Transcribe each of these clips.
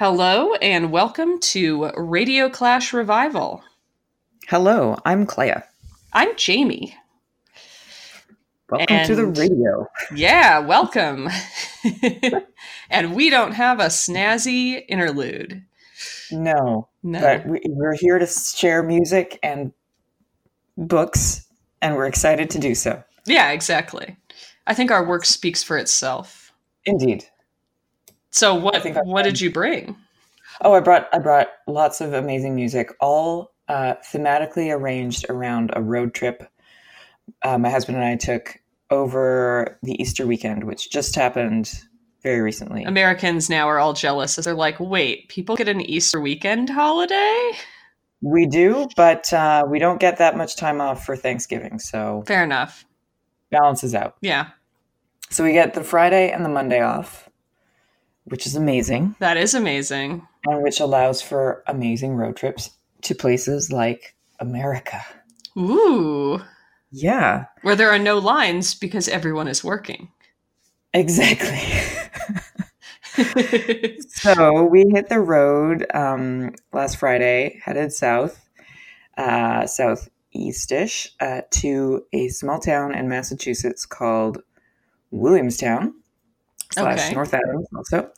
Hello and welcome to Radio Clash Revival. Hello, I'm Clea. I'm Jamie. Welcome to the radio. Yeah, welcome. and we don't have a snazzy interlude. No, No. but we, we're here to share music and books, and we're excited to do so. Yeah, exactly. I think our work speaks for itself. Indeed. So what I- what did you bring? Oh, I brought I brought lots of amazing music, all uh, thematically arranged around a road trip. Uh, my husband and I took over the Easter weekend, which just happened very recently. Americans now are all jealous. As they're like, "Wait, people get an Easter weekend holiday?" we do, but uh, we don't get that much time off for Thanksgiving, so Fair enough. balances out. Yeah, So we get the Friday and the Monday off, which is amazing, that is amazing. and which allows for amazing road trips to places like America. Ooh. Yeah, Where there are no lines because everyone is working. exactly. so we hit the road um, last Friday, headed south, uh, southeastish, uh, to a small town in Massachusetts called Williamstown slash Okay. North Adams, also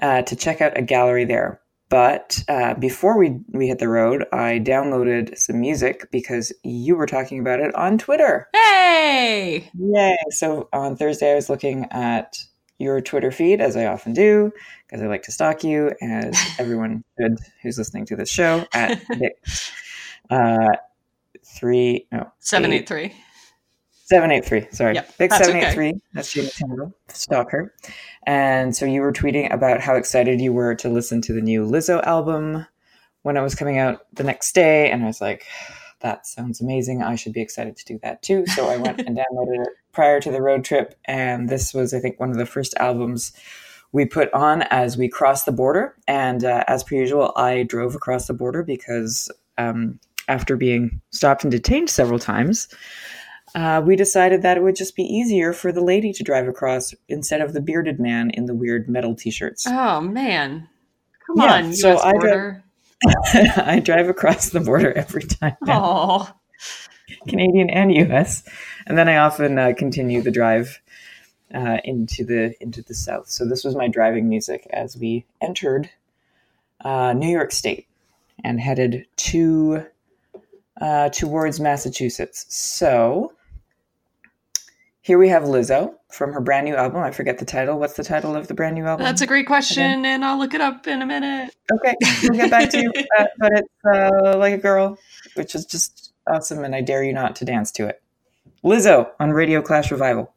uh, to check out a gallery there. But uh, before we we hit the road, I downloaded some music because you were talking about it on Twitter. hey! Yay! So on Thursday, I was looking at your Twitter feed, as I often do, because I like to stalk you, as everyone should who's listening to this show at uh, three no 783. eight three. Sorry, Yep, Big 783, okay. That's Jamie Campbell. stalker. And so you were tweeting about how excited you were to listen to the new Lizzo album when it was coming out the next day, and I was like, "That sounds amazing. I should be excited to do that too." So I went and downloaded it prior to the road trip, and this was, I think, one of the first albums we put on as we crossed the border. And uh, as per usual, I drove across the border because um, after being stopped and detained several times, uh, we decided that it would just be easier for the lady to drive across instead of the bearded man in the weird metal t-shirts. Oh, man. Come Yeah, on, so US I border. I drive across the border every time, Oh, Canadian and U.S., and then I often uh, continue the drive uh, into the into the south. So this was my driving music as we entered uh, New York State and headed to uh, towards Massachusetts. So here we have Lizzo from her brand new album. I forget the title. What's the title of the brand new album? that's a great question, and I'll look it up in a minute. Okay, we'll get back to you. Uh, but it's uh, like a girl, which is just awesome, and I dare you not to dance to it. Lizzo on Radio Clash Revival.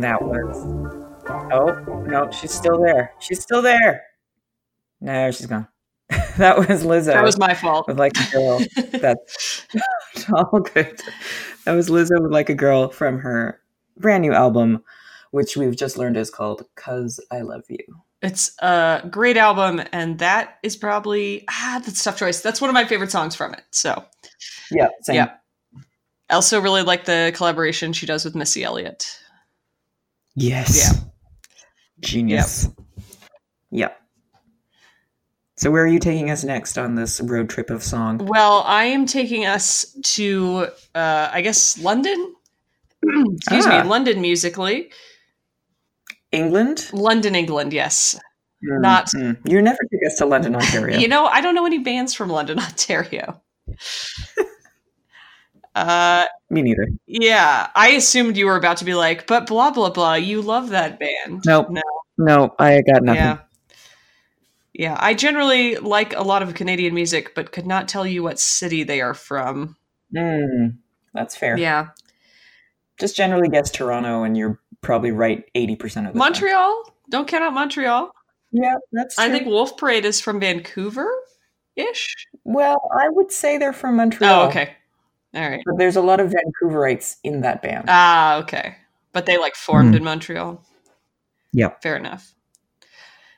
And that was. Oh, no, she's still there. She's still there. No, she's gone. that was Lizzo. That was my fault. with like a girl. That's all good. That was Lizzo with like a girl from her brand new album, which we've just learned is called "Cuz I Love You." It's a great album, and that is probably ah, that's a tough choice. That's one of my favorite songs from it. So Yeah, same. Yeah. I also really like the collaboration she does with Missy Elliott. Yes. Yeah. Genius. Yep. So where are you taking us next on this road trip of song? Well, I am taking us to, uh, I guess, London. Excuse Ah. me, London musically. England? London, England, yes. Mm, Not- mm. You never took us to London, Ontario. You know, I don't know any bands from London, Ontario. uh, Me neither. yeah, I assumed you were about to be like, but blah, blah, blah, you love that band. Nope. No. No, I got nothing. Yeah. Yeah, I generally like a lot of Canadian music, but could not tell you what city they are from. Mm, that's fair. Yeah. Just generally guess Toronto, and you're probably right 80% of the time. Montreal? Don't count out Montreal. Yeah, that's true. I think Wolf Parade is from Vancouver ish. Well, I would say they're from Montreal. Oh, okay. All right. But there's a lot of Vancouverites in that band. Ah, okay. But they like formed Hmm. in Montreal. Yep. Fair enough.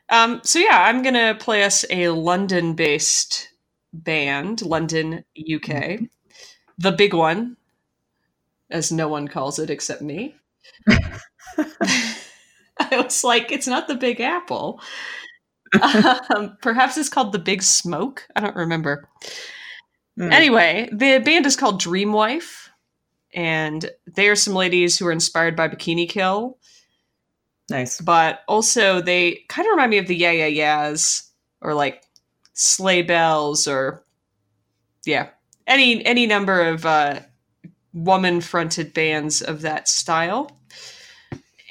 Um, so yeah, I'm gonna play us a London-based band, London, UK, the big one, as no one calls it except me. I was like, it's not the Big Apple. um, perhaps it's called the Big Smoke. I don't remember. Mm. Anyway, the band is called Dream Wife, and they are some ladies who are inspired by Bikini Kill, nice. but also they kind of remind me of the Yeah Yeah Yeahs or like Sleigh Bells or yeah, any any number of uh, woman-fronted bands of that style.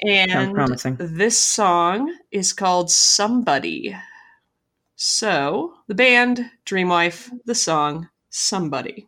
And this song is called Somebody. So, the band, Dream Wife, the song, Somebody.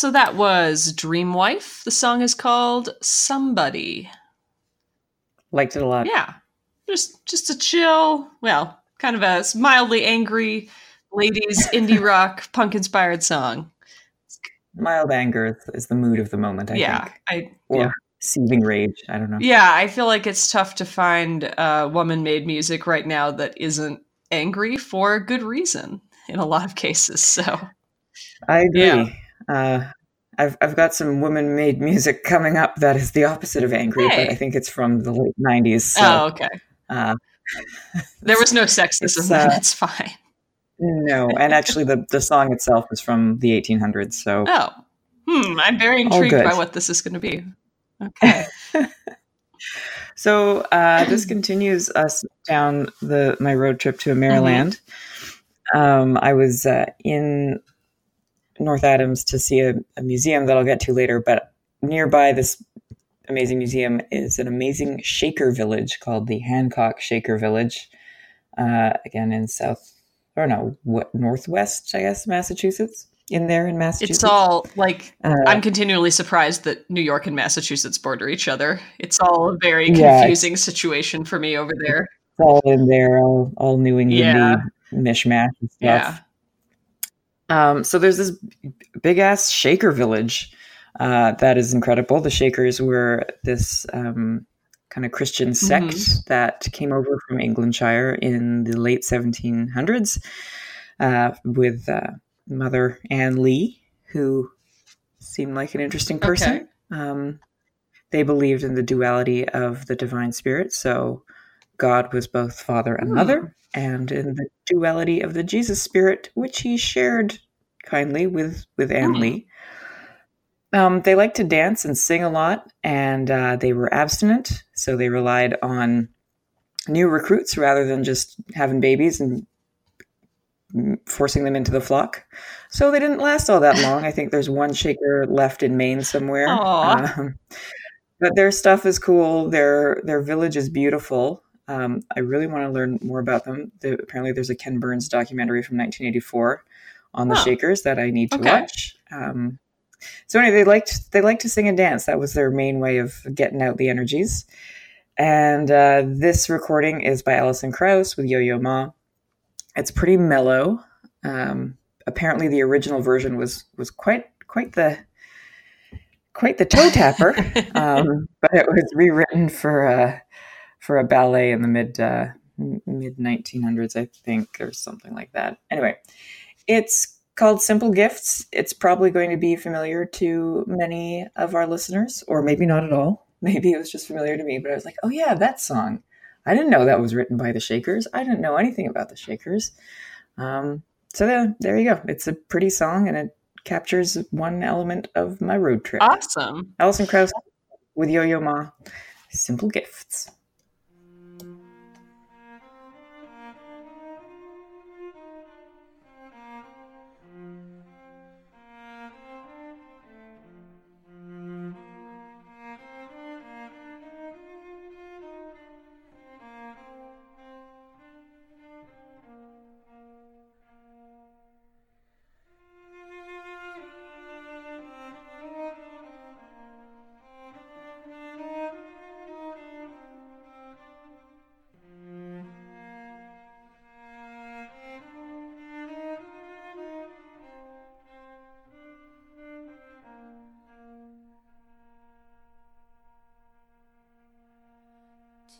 So that was Dream Wife. The song is called Somebody. Liked it a lot. Yeah. Just just a chill, well, kind of a mildly angry ladies indie rock punk inspired song. Mild anger is, the mood of the moment, I yeah. think. I Or yeah. seething rage. I don't know. Yeah, I feel like it's tough to find uh, woman made music right now that isn't angry for a good reason in a lot of cases. So, I agree. Yeah. Uh, I've I've got some women made music coming up that is the opposite of angry, Hey. but I think it's from the late '90s. So, oh, okay. uh, There was no sexism. It's, then, uh, fine. no, and actually, the the song itself is from the 1800s. So, Oh, hmm. I'm very intrigued by what this is going to be. Okay. so uh, this continues us down the my road trip to Maryland. Um, I was uh, in North Adams to see a, a museum that I'll get to later, but nearby this amazing museum is an amazing Shaker village called the Hancock Shaker Village. Uh, again, in South or no, what Northwest, I guess, Massachusetts. In there in Massachusetts, It's all like Uh, I'm continually surprised that New York and Massachusetts border each other. It's all a very Yeah. confusing situation for me over there. it's all in there, all, all New England Yeah. mishmash and stuff. Yeah. Um, so there's this big ass Shaker village uh, that is incredible. The Shakers were this um, kind of Christian sect Mhm. that came over from Englandshire in the late 1700s uh, with uh, Mother Anne Lee, who seemed like an interesting person. Okay. Um, they believed in the duality of the divine spirit, so God was both father and Hmm. mother, and in the duality of the Jesus spirit, which he shared kindly with with Anne Hmm. Lee. Um, they liked to dance and sing a lot, and uh, they were abstinent, so they relied on new recruits rather than just having babies and forcing them into the flock. So they didn't last all that long. I think there's one shaker left in Maine somewhere. Um, but their stuff is cool. Their their village is beautiful. Um, I really want to learn more about them. The, apparently, there's a Ken Burns documentary from 1984 on the Huh. Shakers that I need to Okay. watch. Um, so anyway, they liked they liked to sing and dance. That was their main way of getting out the energies. And uh, this recording is by Alison Krauss with Yo Yo Ma. It's pretty mellow. Um, apparently, the original version was was quite quite the quite the toe tapper, um, but it was rewritten for a for a ballet in the mid uh, mid 1900s, I think, or something like that. Anyway, it's called Simple Gifts. It's probably going to be familiar to many of our listeners, or maybe not at all. Maybe it was just familiar to me, but I was like, oh yeah, that song. I didn't know that was written by the Shakers. I didn't know anything about the Shakers. Um, so there, there you go. It's a pretty song, and it captures one element of my road trip. Awesome. Alison Krauss with Yo Yo Ma. Simple Gifts.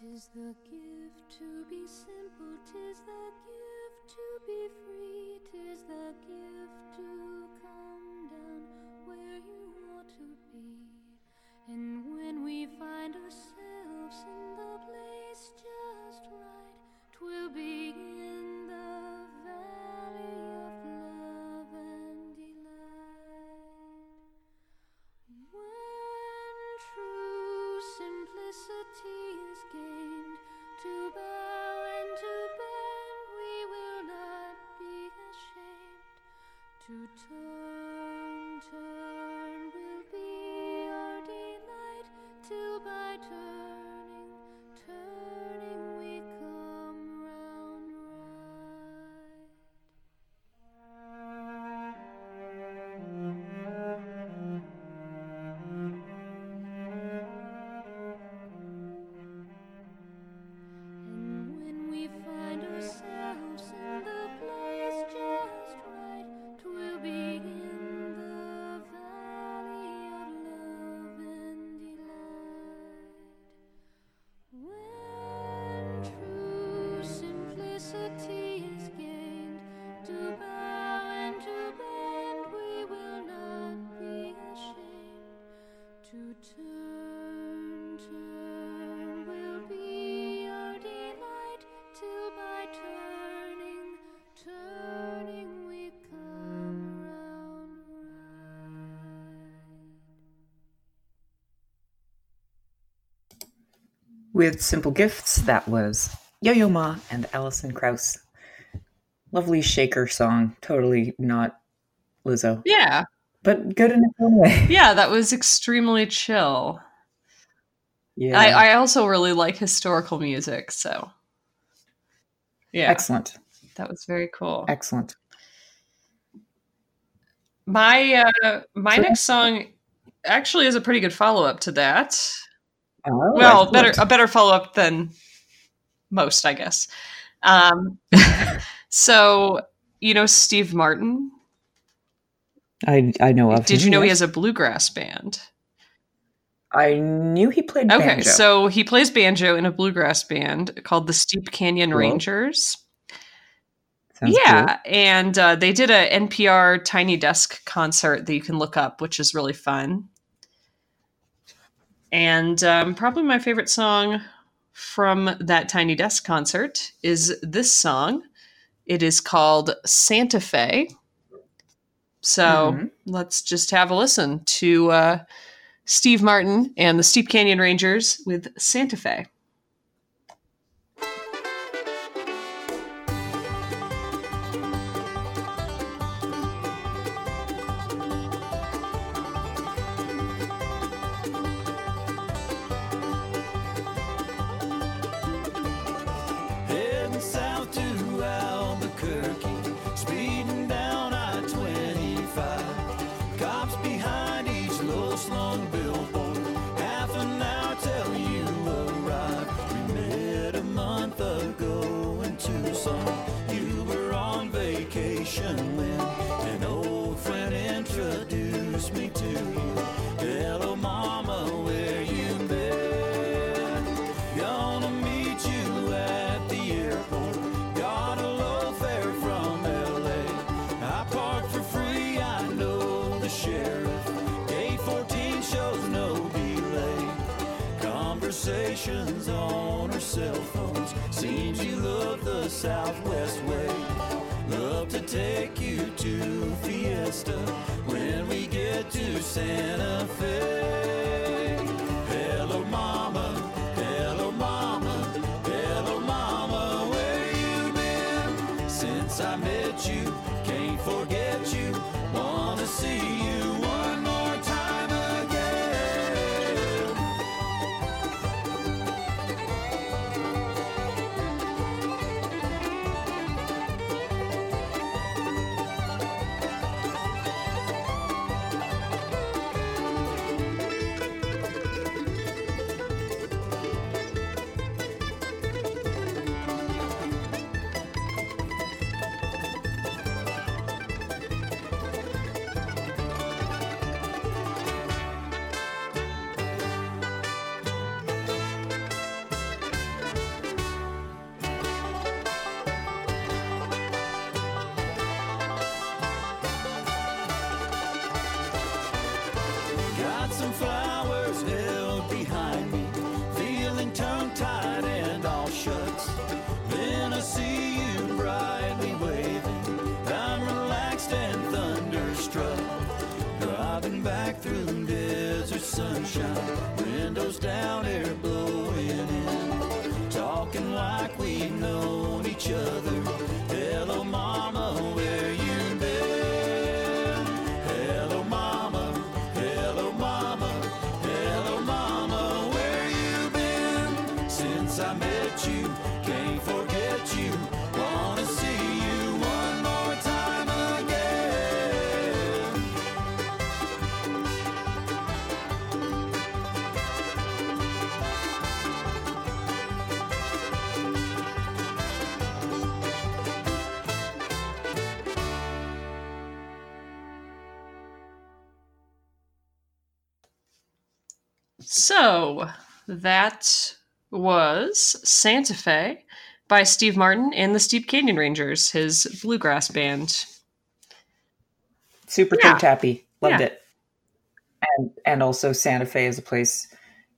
Tis the gift to be simple, tis the gift to be free, tis the gift to come down where you want to be. And when we find ourselves With Simple Gifts, that was Yo Yo Ma and Alison Krauss. Lovely shaker song. Totally not Lizzo, Yeah. but good in its own way. Yeah, that was extremely chill. Yeah. I, I also really like historical music, so yeah, Excellent. that was very cool. Excellent. My uh, my So- next song actually is a pretty good follow up to that. Oh, well, better a better follow up than most, I guess. Um, so you know Steve Martin. I I know of. Did him, you know he has a bluegrass band? I knew he played Okay, banjo. so he plays banjo in a bluegrass band called the Steep Canyon Cool. Rangers. Sounds yeah, and uh, they did a NPR Tiny Desk concert that you can look up, which is really fun. And um, probably my favorite song from that Tiny Desk concert is this song. It is called Santa Fe. So Mhm. let's just have a listen to uh, Steve Martin and the Steep Canyon Rangers with Santa Fe. Vacation when an old friend introduced me to you. Hello, mama, where you been? Gonna meet you at the airport. Got a low fare from LA. I parked for free, I know the sheriff. Gate 14 shows no delay. Conversations on our cell phones. Seems you love the Southwest way. To take you to Fiesta when we get to Santa Fe. Sunshine, windows down, air blowing in. Talking like we've known each other. That was Santa Fe by Steve Martin and the Steep Canyon Rangers, his bluegrass band. Super Yeah. tappy. Loved Yeah. it. And and also Santa Fe is a place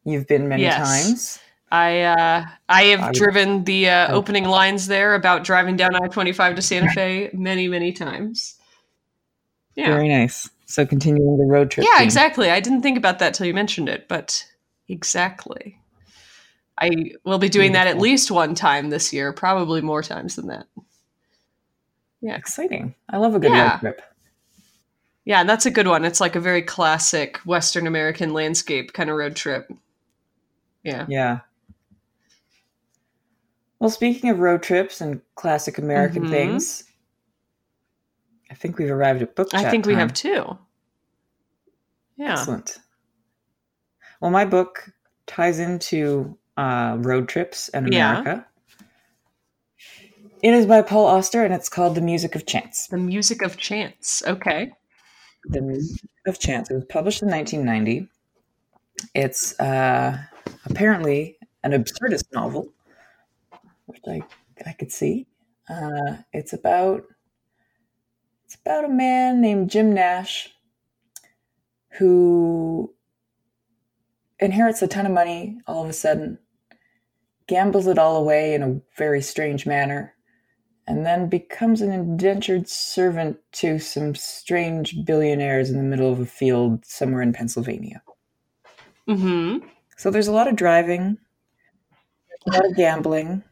you've been many Yes. times. I uh, I have I driven the uh, opening lines there about driving down I twenty five to Santa Fe many many times. Yeah, Very nice. So continuing the road trip. yeah, theme. exactly. I didn't think about that till you mentioned it, but exactly. I will be doing that at least one time this year, probably more times than that. Yeah, exciting. I love a good Yeah. road trip. Yeah, and that's a good one. It's like a very classic Western American landscape kind of road trip. Yeah. Yeah. Well, speaking of road trips and classic American Mhm. things, I think we've arrived at book chat I think we have two. Yeah. Excellent. Well, my book ties into uh, road trips and Yeah. America. It is by Paul Auster and it's called The Music of Chance. The music of chance. Okay. The Music of Chance. It was published in 1990. It's uh, apparently an absurdist novel, which I, I could see. Uh, it's about it's about a man named Jim Nash who inherits a ton of money all of a sudden, gambles it all away in a very strange manner, and then becomes an indentured servant to some strange billionaires in the middle of a field somewhere in Pennsylvania. Mm-hmm. So there's a lot of driving, a lot of gambling,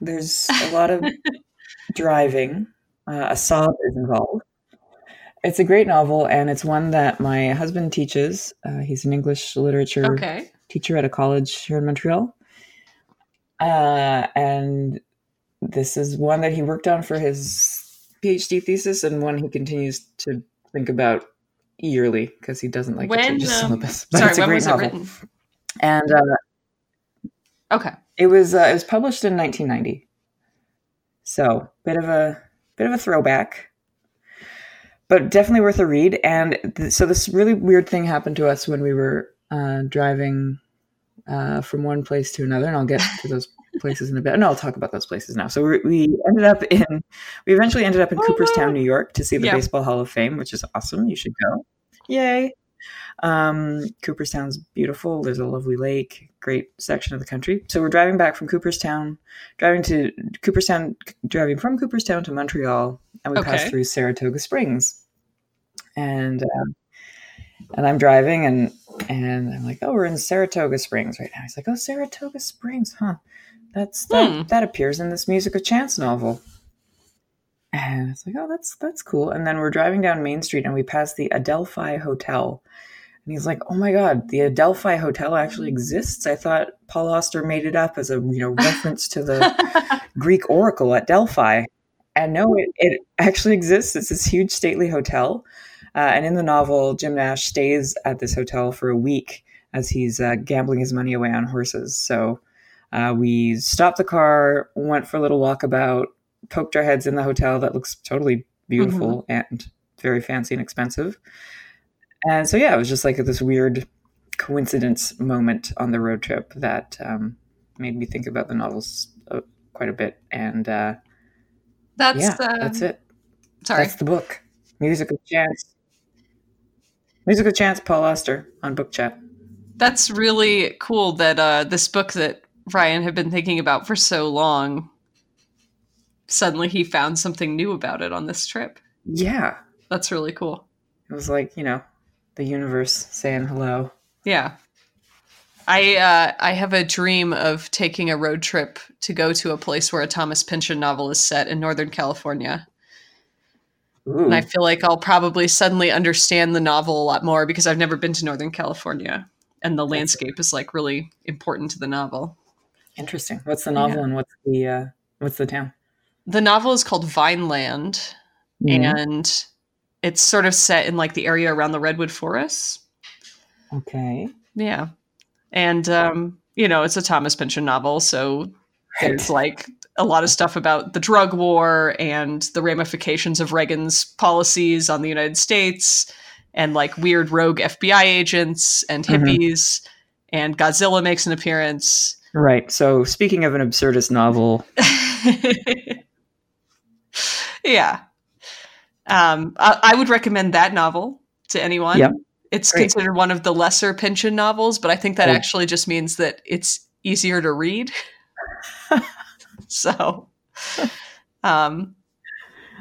there's a lot of driving. Uh, a sob is involved. It's a great novel, and it's one that my husband teaches. Uh, he's an English literature Okay. teacher at a college here in Montreal. Uh, and this is one that he worked on for his PhD thesis and one he continues to think about yearly because he doesn't like to When, change his um, syllabus. But Sorry, it's a when great was novel. written? And uh, Okay. it was uh, it was published in 1990. So bit of a bit of a throwback, but definitely worth a read. And th- so this really weird thing happened to us when we were uh, driving uh, from one place to another, and I'll get to those places in a bit. No, I'll talk about those places now. So we, we ended up in we eventually ended up in Oh, Cooperstown. New York, to see the Yeah. Baseball Hall of Fame, which is awesome. You should go. Yay! Um, Cooperstown's beautiful. There's a lovely lake, great section of the country. So we're driving back from Cooperstown, driving to Cooperstown, driving from Cooperstown to Montreal, and we pass Okay. through Saratoga Springs. And um, and I'm driving, and and I'm like, oh, we're in Saratoga Springs right now. He's like, oh, Saratoga Springs, huh? That's that Hmm. that appears in this Music of Chance novel. And it's like, oh, that's that's cool. And then we're driving down Main Street and we pass the Adelphi Hotel. And he's like, oh my god, the Adelphi Hotel actually exists. I thought Paul Auster made it up as a you know reference to the Greek oracle at Delphi. And no, it, it actually exists. It's this huge stately hotel. Uh, and in the novel, Jim Nash stays at this hotel for a week as he's uh, gambling his money away on horses. So uh, we stopped the car, went for a little walkabout, poked our heads in the hotel that looks totally beautiful and very fancy and expensive. And so, yeah, it was just like this weird coincidence moment on the road trip that um, made me think about the novels uh, quite a bit. And uh, That's yeah, uh, that's it. Sorry. That's the book. Music of Chance. Music of Chance, Paul Auster on Book Chat. That's really cool that uh, this book that Ryan had been thinking about for so long, suddenly he found something new about it on this trip. Yeah. That's really cool. It was like, you know, the universe saying hello. Yeah. I uh, I have a dream of taking a road trip to go to a place where a Thomas Pynchon novel is set in Northern California. Ooh. And I feel like I'll probably suddenly understand the novel a lot more because I've never been to Northern California. And the landscape is like really important to the novel. Interesting. What's the novel and what's the uh, what's the town? The novel is called Vineland, Mhm. and it's sort of set in like the area around the redwood forests. Okay. Yeah, and um, you know it's a Thomas Pynchon novel, so it's like a lot of stuff about the drug war and the ramifications of Reagan's policies on the United States, and like weird rogue FBI agents and Mhm. hippies, and Godzilla makes an appearance. Right. So speaking of an absurdist novel, yeah. Um, I, I would recommend that novel to anyone. Yep. It's Great. considered one of the lesser Pynchon novels, but I think that Oh. actually just means that it's easier to read. so, um,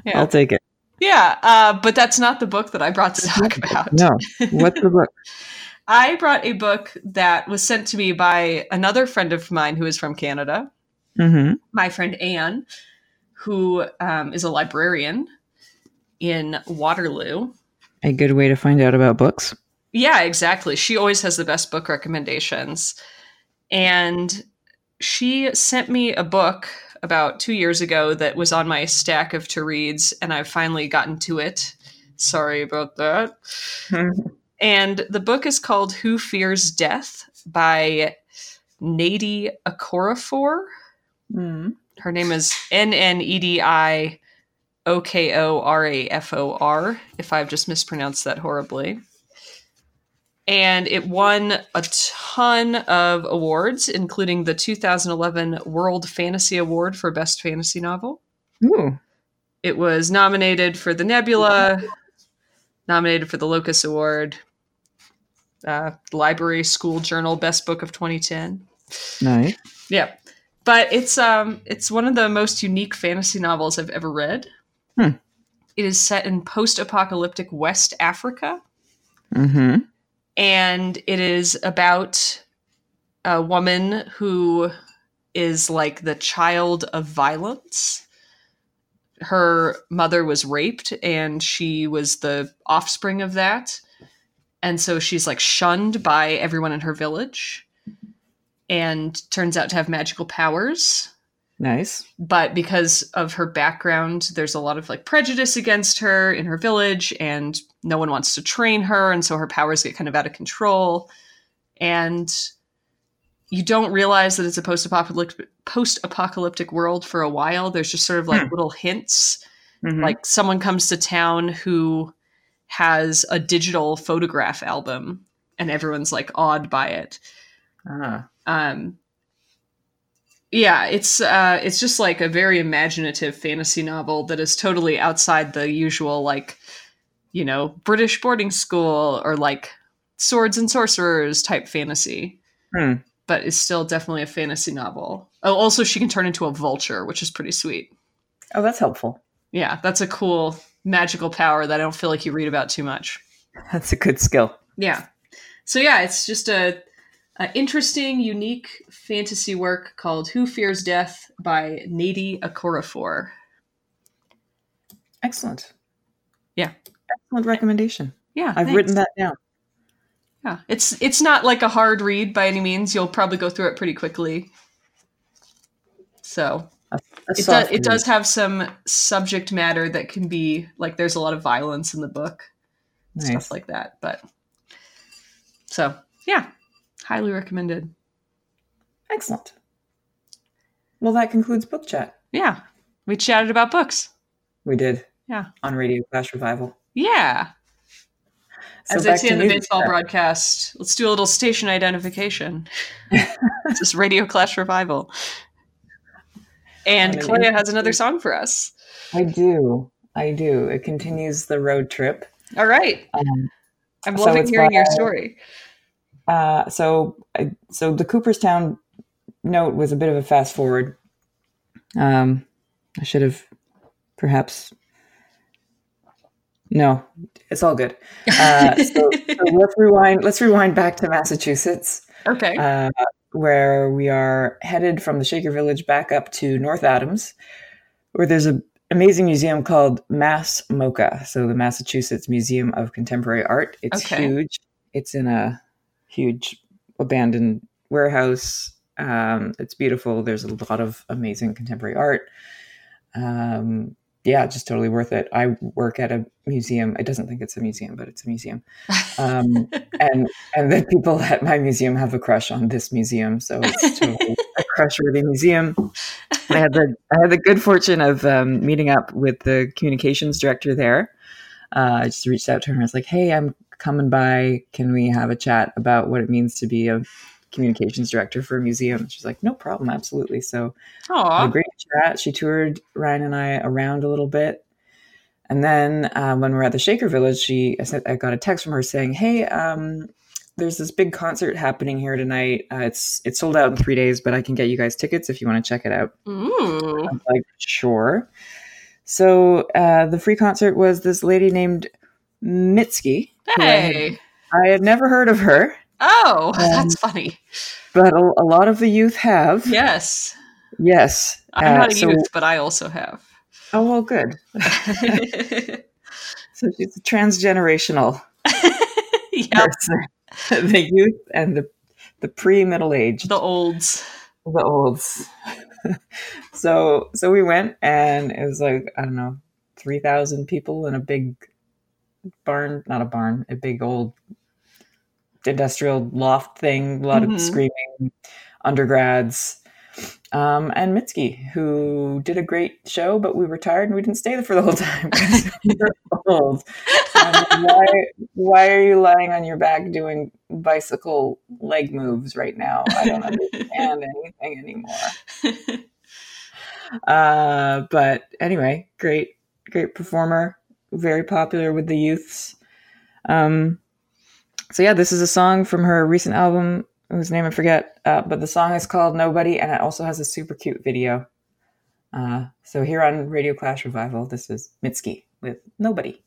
yeah, I'll take it. yeah. Uh, but that's not the book that I brought to talk about. No. What's the book? I brought a book that was sent to me by another friend of mine who is from Canada, Mm-hmm. my friend Anne, who um, is a librarian in Waterloo. A good way to find out about books. Yeah, exactly. She always has the best book recommendations. And she sent me a book about two years ago that was on my stack of to reads, and I've finally gotten to it. Sorry about that. And the book is called Who Fears Death by Nnedi Okorafor. Mm. Her name is N N E D I O K O R A F O R, if I've just mispronounced that horribly. And it won a ton of awards, including the 2011 World Fantasy Award for Best Fantasy Novel. Ooh. It was nominated for the Nebula, nominated for the Locus Award, uh, Library School Journal Best Book of 2010. Nice. Yeah, but it's um it's one of the most unique fantasy novels I've ever read. Hmm. It is set in post-apocalyptic West Africa, Mm-hmm. And it is about a woman who is like the child of violence. Her mother was raped, and she was the offspring of that, and so she's like shunned by everyone in her village, and turns out to have magical powers Nice. but because of her background there's a lot of like prejudice against her in her village and no one wants to train her and so her powers get kind of out of control and you don't realize that it's a post-apocalyptic post-apocalyptic world for a while there's just sort of like Hmm. little hints Mhm. like someone comes to town who has a digital photograph album and everyone's like awed by it ah. um yeah it's uh it's just like a very imaginative fantasy novel that is totally outside the usual like you know british boarding school or like swords and sorcerers type fantasy Hmm. but it's still definitely a fantasy novel oh also she can turn into a vulture which is pretty sweet Oh, that's helpful. yeah that's a cool magical power that i don't feel like you read about too much That's a good skill. yeah. So yeah, it's just a, a interesting, unique fantasy work called "Who Fears Death" by Nnedi Okorafor. Excellent. Yeah. Excellent recommendation. Yeah, I've thanks. written that down. Yeah, it's it's not like a hard read by any means. You'll probably go through it pretty quickly. So A it does it does have some subject matter that can be like there's a lot of violence in the book, Nice. stuff like that. But so yeah, highly recommended. Excellent. Well, that concludes book chat. Yeah, we chatted about books. We did. Yeah. On Radio Clash Revival. Yeah. So As say to in the baseball chat. broadcast, let's do a little station identification. it's just Radio Clash Revival. And Clea has another song for us. I do. I do. It continues the road trip. All right. Um, I'm So loving hearing your by- story. Uh, so, I, so the Cooperstown note was a bit of a fast forward. Um, I should have perhaps. No, it's all good. Uh, so, so let's rewind. Let's rewind back to Massachusetts, okay. uh, where we are headed from the Shaker Village back up to North Adams, where there's an amazing museum called Mass MoCA. So the Massachusetts Museum of Contemporary Art. It's Okay. huge. It's in a huge abandoned warehouse. Um, it's beautiful. There's a lot of amazing contemporary art. Um, yeah, just totally worth it. I work at a museum. It doesn't think it's a museum, but it's a museum. Um, and and the people at my museum have a crush on this museum, so it's totally a crush-worthy museum. I had the I had the good fortune of um, meeting up with the communications director there. Uh, I just reached out to her and I was like, "Hey, I'm coming by. Can we have a chat about what it means to be a communications director for a museum?" She's like, "No problem, absolutely." So had a great chat. She toured Ryan and I around a little bit. And then uh, when we are at the Shaker Village, she I, sent, I got a text from her saying, "Hey, um, there's this big concert happening here tonight. Uh, it's it's sold out in three days, but I can get you guys tickets if you want to check it out." I'm like, "Sure." So uh, the free concert was this lady named Mitski. who I had Hey. I had never heard of her, Oh, Um, that's funny. but a, a lot of the youth have. Yes. Yes. I'm Uh, not a so- youth, but I also have. Oh well, good. So she's a transgenerational yeah, person. the youth and the the pre middle age, the olds. the olds. so so we went and it was like I don't know three thousand people in a big barn, not a barn, a big old industrial loft thing. A lot Mhm. of screaming undergrads. Um, and Mitski, who did a great show, but we were tired and we didn't stay there for the whole time because we were old. And why, why are you lying on your back doing bicycle leg moves right now? I don't understand anything anymore. Uh, but anyway, great, great performer, very popular with the youths. Um, so yeah, this is a song from her recent album, whose name I forget, uh, but the song is called Nobody, and it also has a super cute video. Uh, so here on Radio Clash Revival, this is Mitski with Nobody.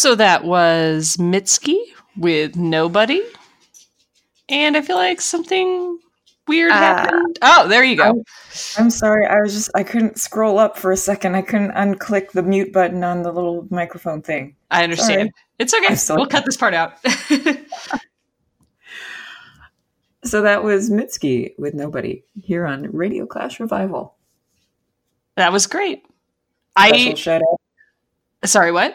So that was Mitski with Nobody. And I feel like something weird Ah. happened. Oh, there you go. I'm sorry, I was just I couldn't scroll up for a second. I couldn't unclick the mute button on the little microphone thing. I understand. Sorry. It's okay. I'm We'll cut this part out. So that was Mitski with Nobody here on Radio Clash Revival. that was great. Special I shout out. sorry, what?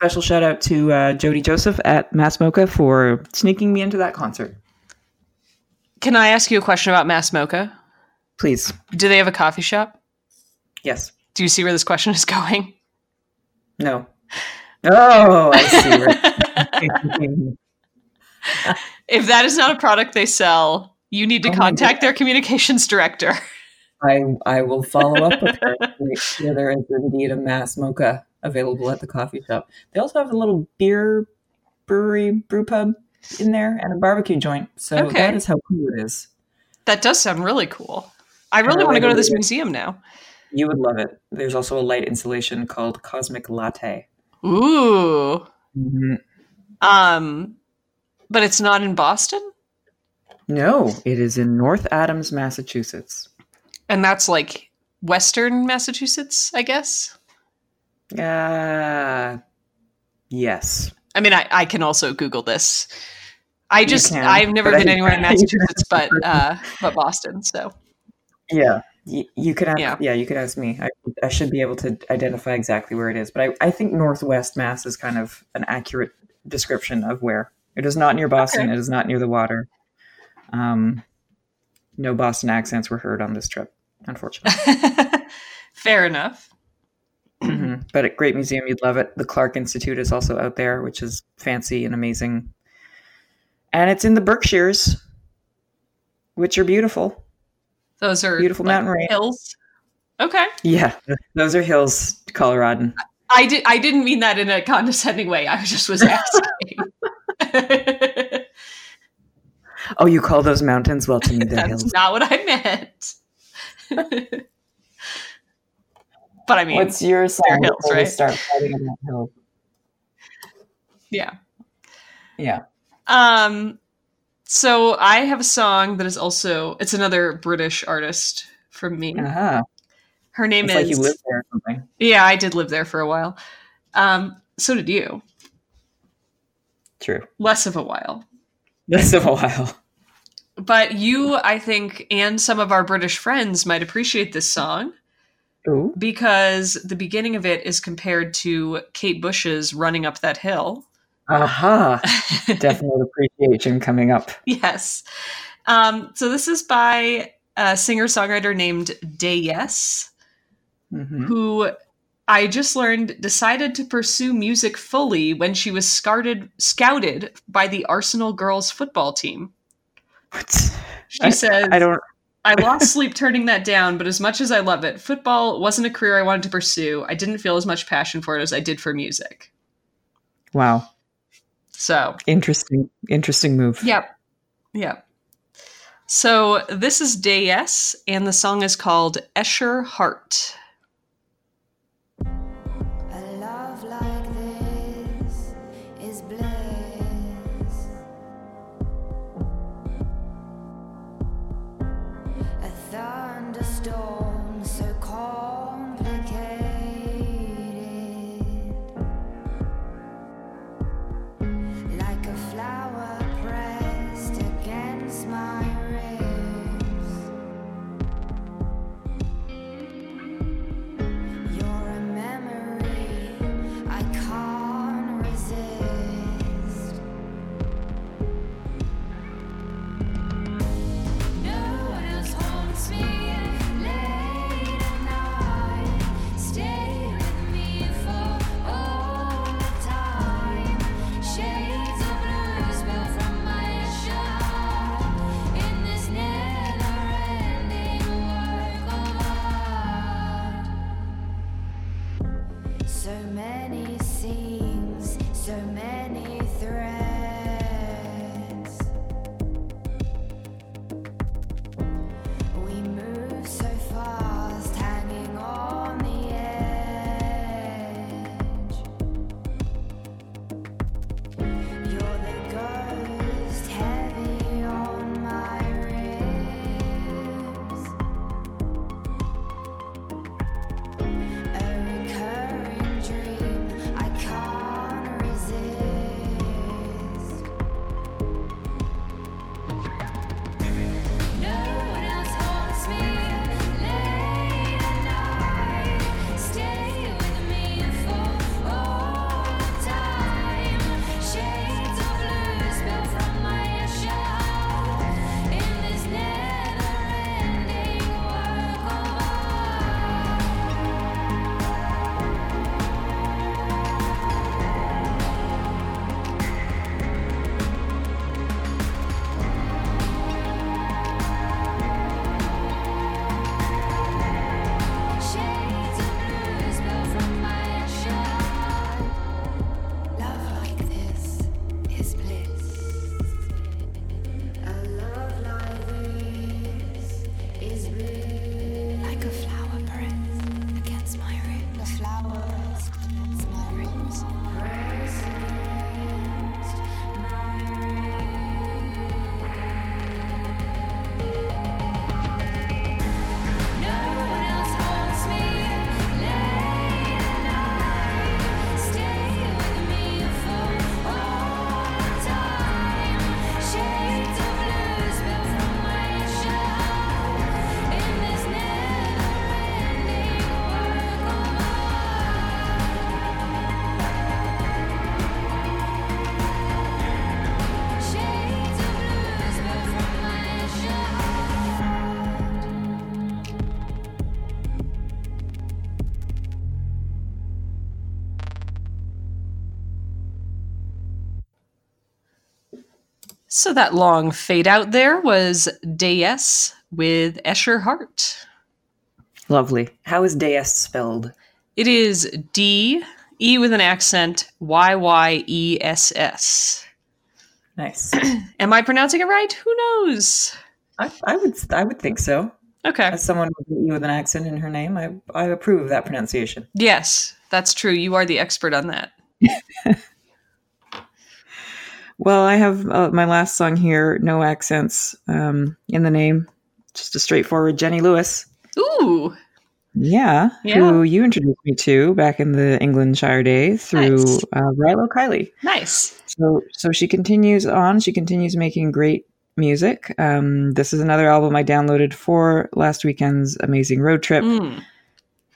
Special shout out to uh, Jody Joseph at Mass MoCA for sneaking me into that concert. Can I ask you a question about Mass MoCA? Please. Do they have a coffee shop? Yes. Do you see where this question is going? No. Oh, I see. Where- If that is not a product they sell, you need to Oh contact their communications director. I I will follow up with her. to make sure there is indeed a mass mocha available at the coffee shop. They also have a little beer brewery brew pub in there and a barbecue joint. So Okay. that is how cool it is. That does sound really cool. I really I want to go to this museum now. You would love it. There's also a light installation called Cosmic Latte. Ooh. Mm-hmm. Um, but it's not in Boston, No, it is in North Adams, Massachusetts. and that's like Western Massachusetts, I guess. Uh, yes. I mean, I, I can also Google this. I just can, I've never been anywhere in Massachusetts, but uh, but Boston. So Yeah. Y- You can ask, Yeah. yeah. you could ask me. I, I should be able to identify exactly where it is, but I, I think Northwest Mass is kind of an accurate description of where. It is not near Boston. Okay. It is not near the water. Um, no Boston accents were heard on this trip, unfortunately. fair enough. But at Great Museum, you'd love it. The Clark Institute is also out there, which is fancy and amazing. And it's in the Berkshires, which are beautiful. Those are Beautiful like, mountain range. hills. Okay, Yeah, those are hills, Colorado. I did. I didn't mean that in a condescending way. I just was asking. Oh, you call those mountains? Well, to me, they're That's hills. not what I meant. but I mean, What's your song hills, before we right? start fighting about hills? yeah. Yeah. Um, so I have a song that is also it's another British artist from me. Uh-huh. Her name It's is like you live there or something. yeah. I did live there for a while. Um, so did you. True. Less of a while. Less of a while. But you, I think, and some of our British friends might appreciate this song Ooh. because the beginning of it is compared to Kate Bush's Running Up That Hill. Aha. Definite appreciation coming up. yes. Um, so this is by a singer songwriter named Déyyess, hmm who I just learned decided to pursue music fully when she was scouted, scouted by the Arsenal girls football team. What? She I- says, I don't. I lost sleep turning that down, but as much as I love it, football wasn't a career I wanted to pursue. I didn't feel as much passion for it as I did for music. Wow. So, Interesting. Interesting move. yep. Yep. So, this is Déyyess, and the song is called Escher Heart. So that long fade out there was Déyyess with Escher Heart. Lovely. How is Déyyess spelled? It is D E with an accent Y Y E S S. Nice. Am I pronouncing it right? Who knows? I, I would I would think so. Okay. As someone with an E with an accent in her name, I I approve of that pronunciation. Yes, that's true. You are the expert on that. Well, I have uh, my last song here, no accents um, in the name, just a straightforward Jenny Lewis. Ooh, Yeah, Yeah. who you introduced me to back in the Englandshire days through Nice. uh, Rilo Kiley. nice. So, so she continues on. She continues making great music. Um, this is another album I downloaded for last weekend's amazing road trip. Mm.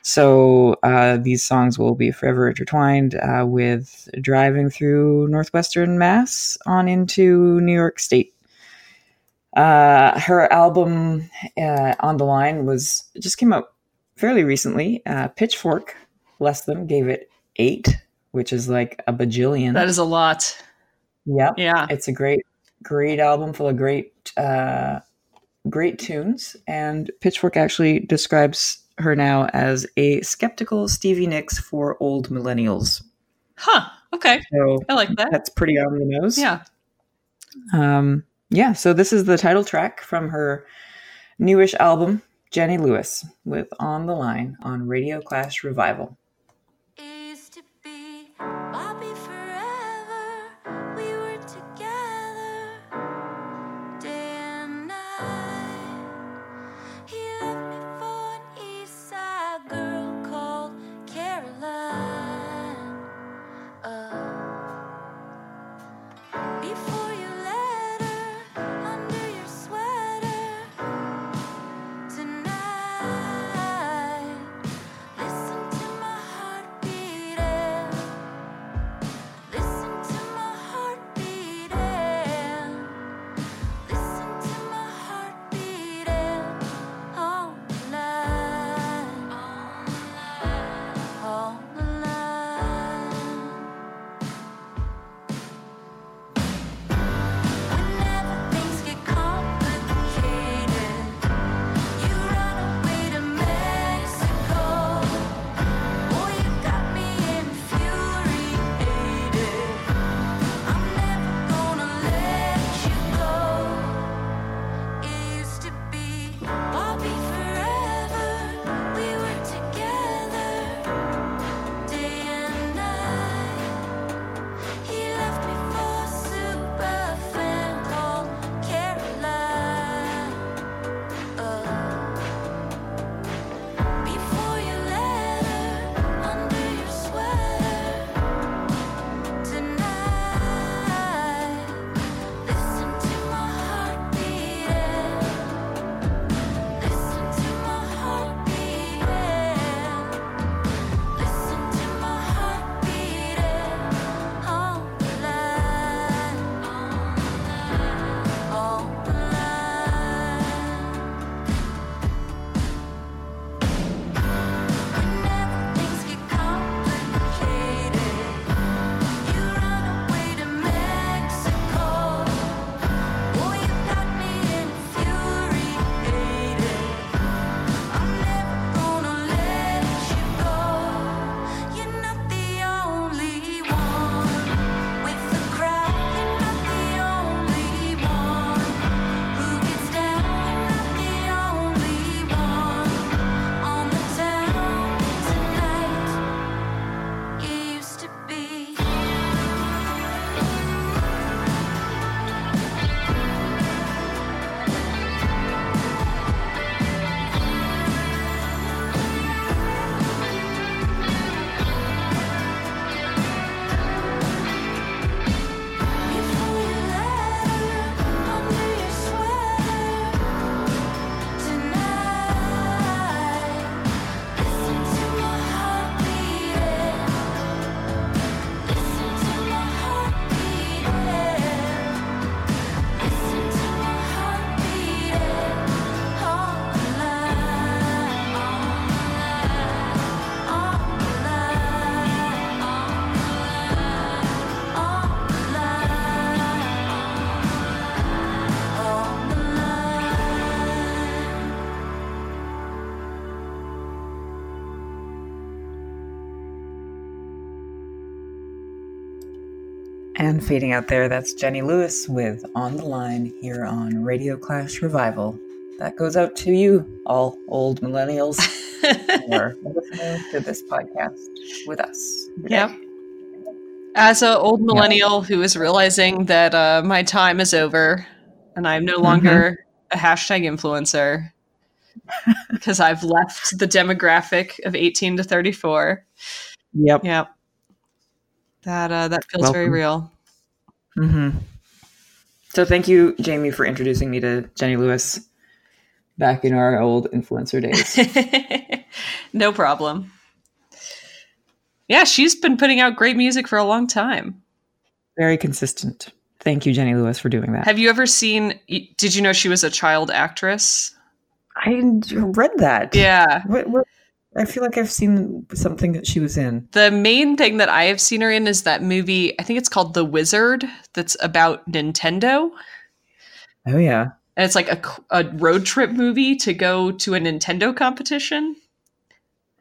So uh, these songs will be forever intertwined uh, with driving through northwestern Mass on into New York State. Uh, her album uh, on the line was just came out fairly recently. Uh, Pitchfork, less than gave it eight, which is like a bajillion. That is a lot. yep. Yeah. It's a great, great album full of great, uh, great tunes. And Pitchfork actually describes her now as a skeptical Stevie Nicks for old millennials. Huh. Okay. So I like that. that's pretty on the nose. Yeah. Um, yeah. So this is the title track from her newish album, Jenny Lewis, with "On the Line" on Radio Clash Revival. Fading out there, that's Jenny Lewis with On the Line here on Radio Clash Revival. That goes out to you, all old millennials who are listening to this podcast with us. today. Yep. As an old millennial who is realizing that uh, my time is over and I'm no longer a hashtag influencer because I've left the demographic of 18 to 34. Yep. Yep. That uh, that feels very real. Hmm So thank you, Jamie, for introducing me to Jenny Lewis back in our old influencer days. no problem. Yeah, she's been putting out great music for a long time. Very consistent. Thank you, Jenny Lewis, for doing that. Have you ever seen? Did you know she was a child actress? I read that. Yeah. What, what, I feel like I've seen something that she was in. The main thing that I have seen her in is that movie. I think it's called The Wizard. That's about Nintendo, Oh yeah. and it's like a, a road trip movie to go to a Nintendo competition.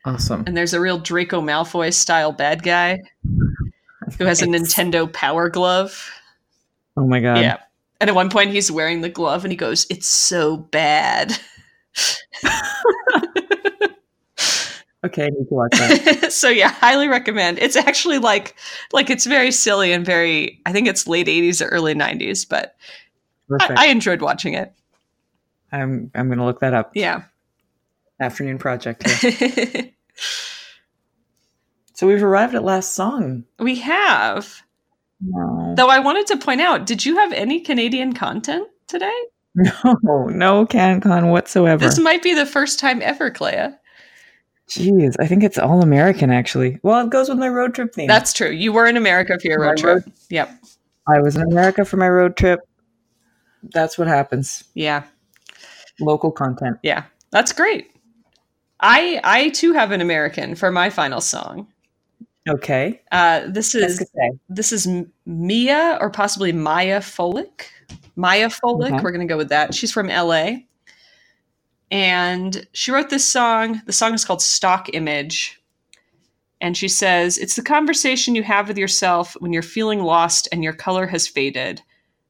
Awesome. And there's a real Draco Malfoy style bad guy who has a Nintendo Power Glove. Oh my god. yeah. And at one point, he's wearing the glove, and he goes, "It's so bad." Okay, I need to watch that. so yeah, highly recommend. It's actually like like it's very silly and very. I think it's late '80s or early '90s, but I, I enjoyed watching it. I'm I'm gonna look that up. Yeah. Afternoon project. so we've arrived at last song. we have. No. Though I wanted to point out, did you have any Canadian content today? No, no CanCon whatsoever. This might be the first time ever, Clea. Jeez, I think it's all American actually. Well, it goes with my road trip theme. That's true. You were in America for your My road trip. road- Yep. I was in America for my road trip. That's what happens. Yeah. Local content. Yeah. That's great. I I too have an American for my final song. Okay. Uh, this is this is Mia or possibly Miya Folick. Miya Folick. Okay. We're going to go with that. She's from LA. And she wrote this song. The song is called Stock Image. And she says, It's the conversation you have with yourself when you're feeling lost and your color has faded.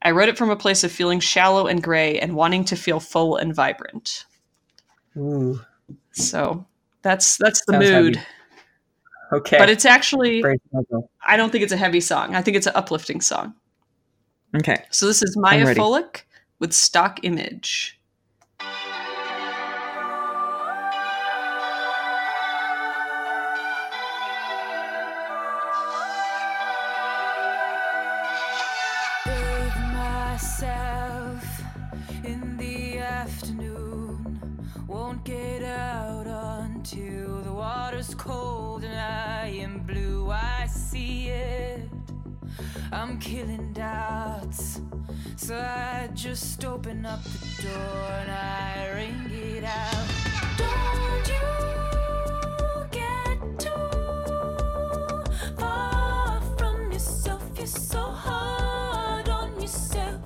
I wrote it from a place of feeling shallow and gray and wanting to feel full and vibrant. Ooh. So that's that's the Sounds mood. heavy. Okay. But it's actually I don't think it's a heavy song. I think it's an uplifting song. Okay. So this is Miya. Folick with Stock Image. Cold and I am blue. I see it. I'm killing doubts. So I just open up the door and I ring it out. Don't you get too far from yourself. You're so hard on yourself.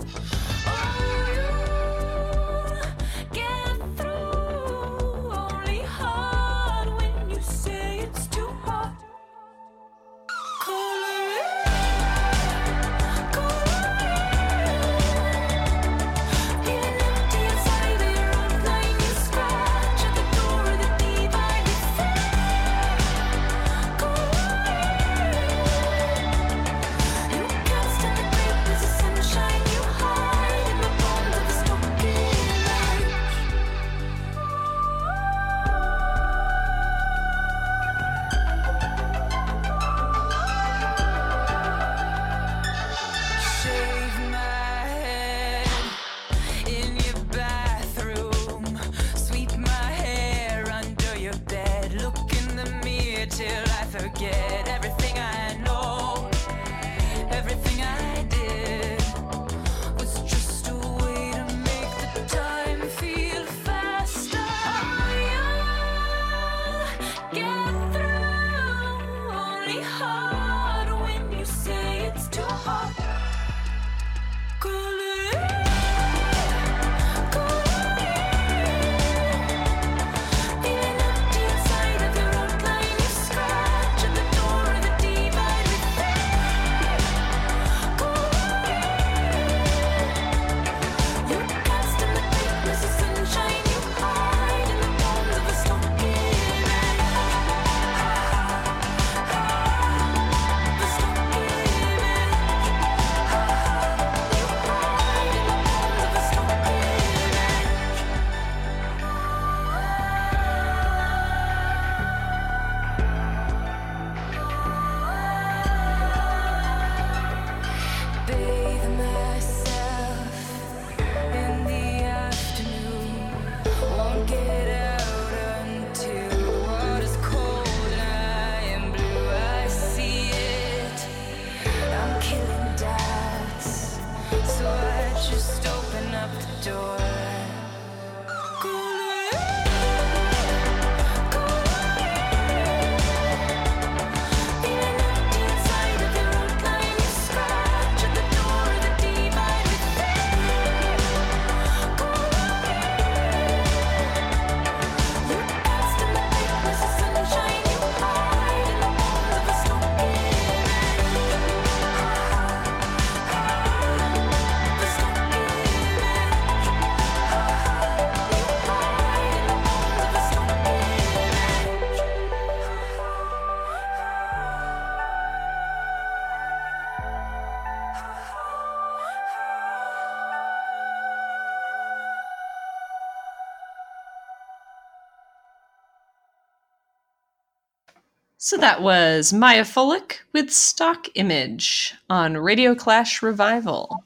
So that was Miya Folick with Stock Image on Radio Clash Revival.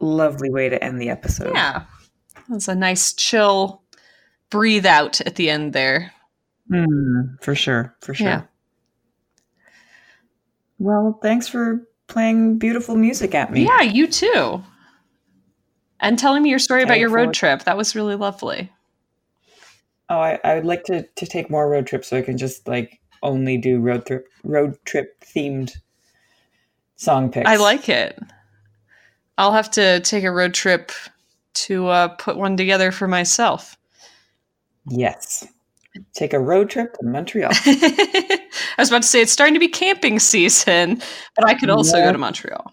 Lovely way to end the episode. Yeah. That was a nice chill breathe out at the end there. Mm, for sure. For sure. Yeah. Well, thanks for playing beautiful music at me. Yeah, you too. And telling me your story about your road trip. That was really lovely. Oh, I, I would like to, to take more road trips so I can just like only do road trip road trip themed song picks. I like it. I'll have to take a road trip to uh, put one together for myself. Yes. Take a road trip to Montreal. I was about to say it's starting to be camping season, but I could also Yeah. go to Montreal.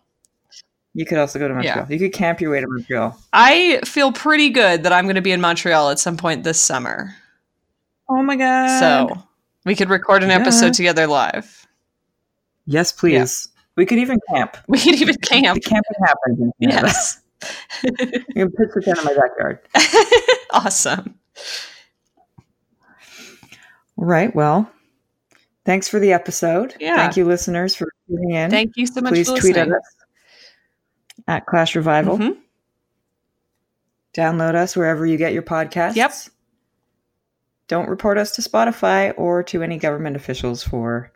You could also go to Montreal. You could camp your way to Montreal. I feel pretty good that I'm going to be in Montreal at some point this summer. Oh my god. so we could record an Yeah. episode together live. Yes, please. We could even camp. We could even camp. The camping happens in Yes. You can pitch a tent in my backyard. awesome. All right. Well, thanks for the episode. Yeah. Thank you, listeners, for tuning in. Thank you so much Please for tweet at us at Clash Revival. Mhm. Download us wherever you get your podcasts. Yep. Don't report us to Spotify or to any government officials for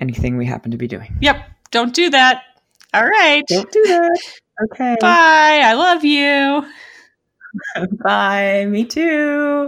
anything we happen to be doing. Yep. Don't do that. All right. Don't do that. Okay. Bye. I love you. Bye. Me too.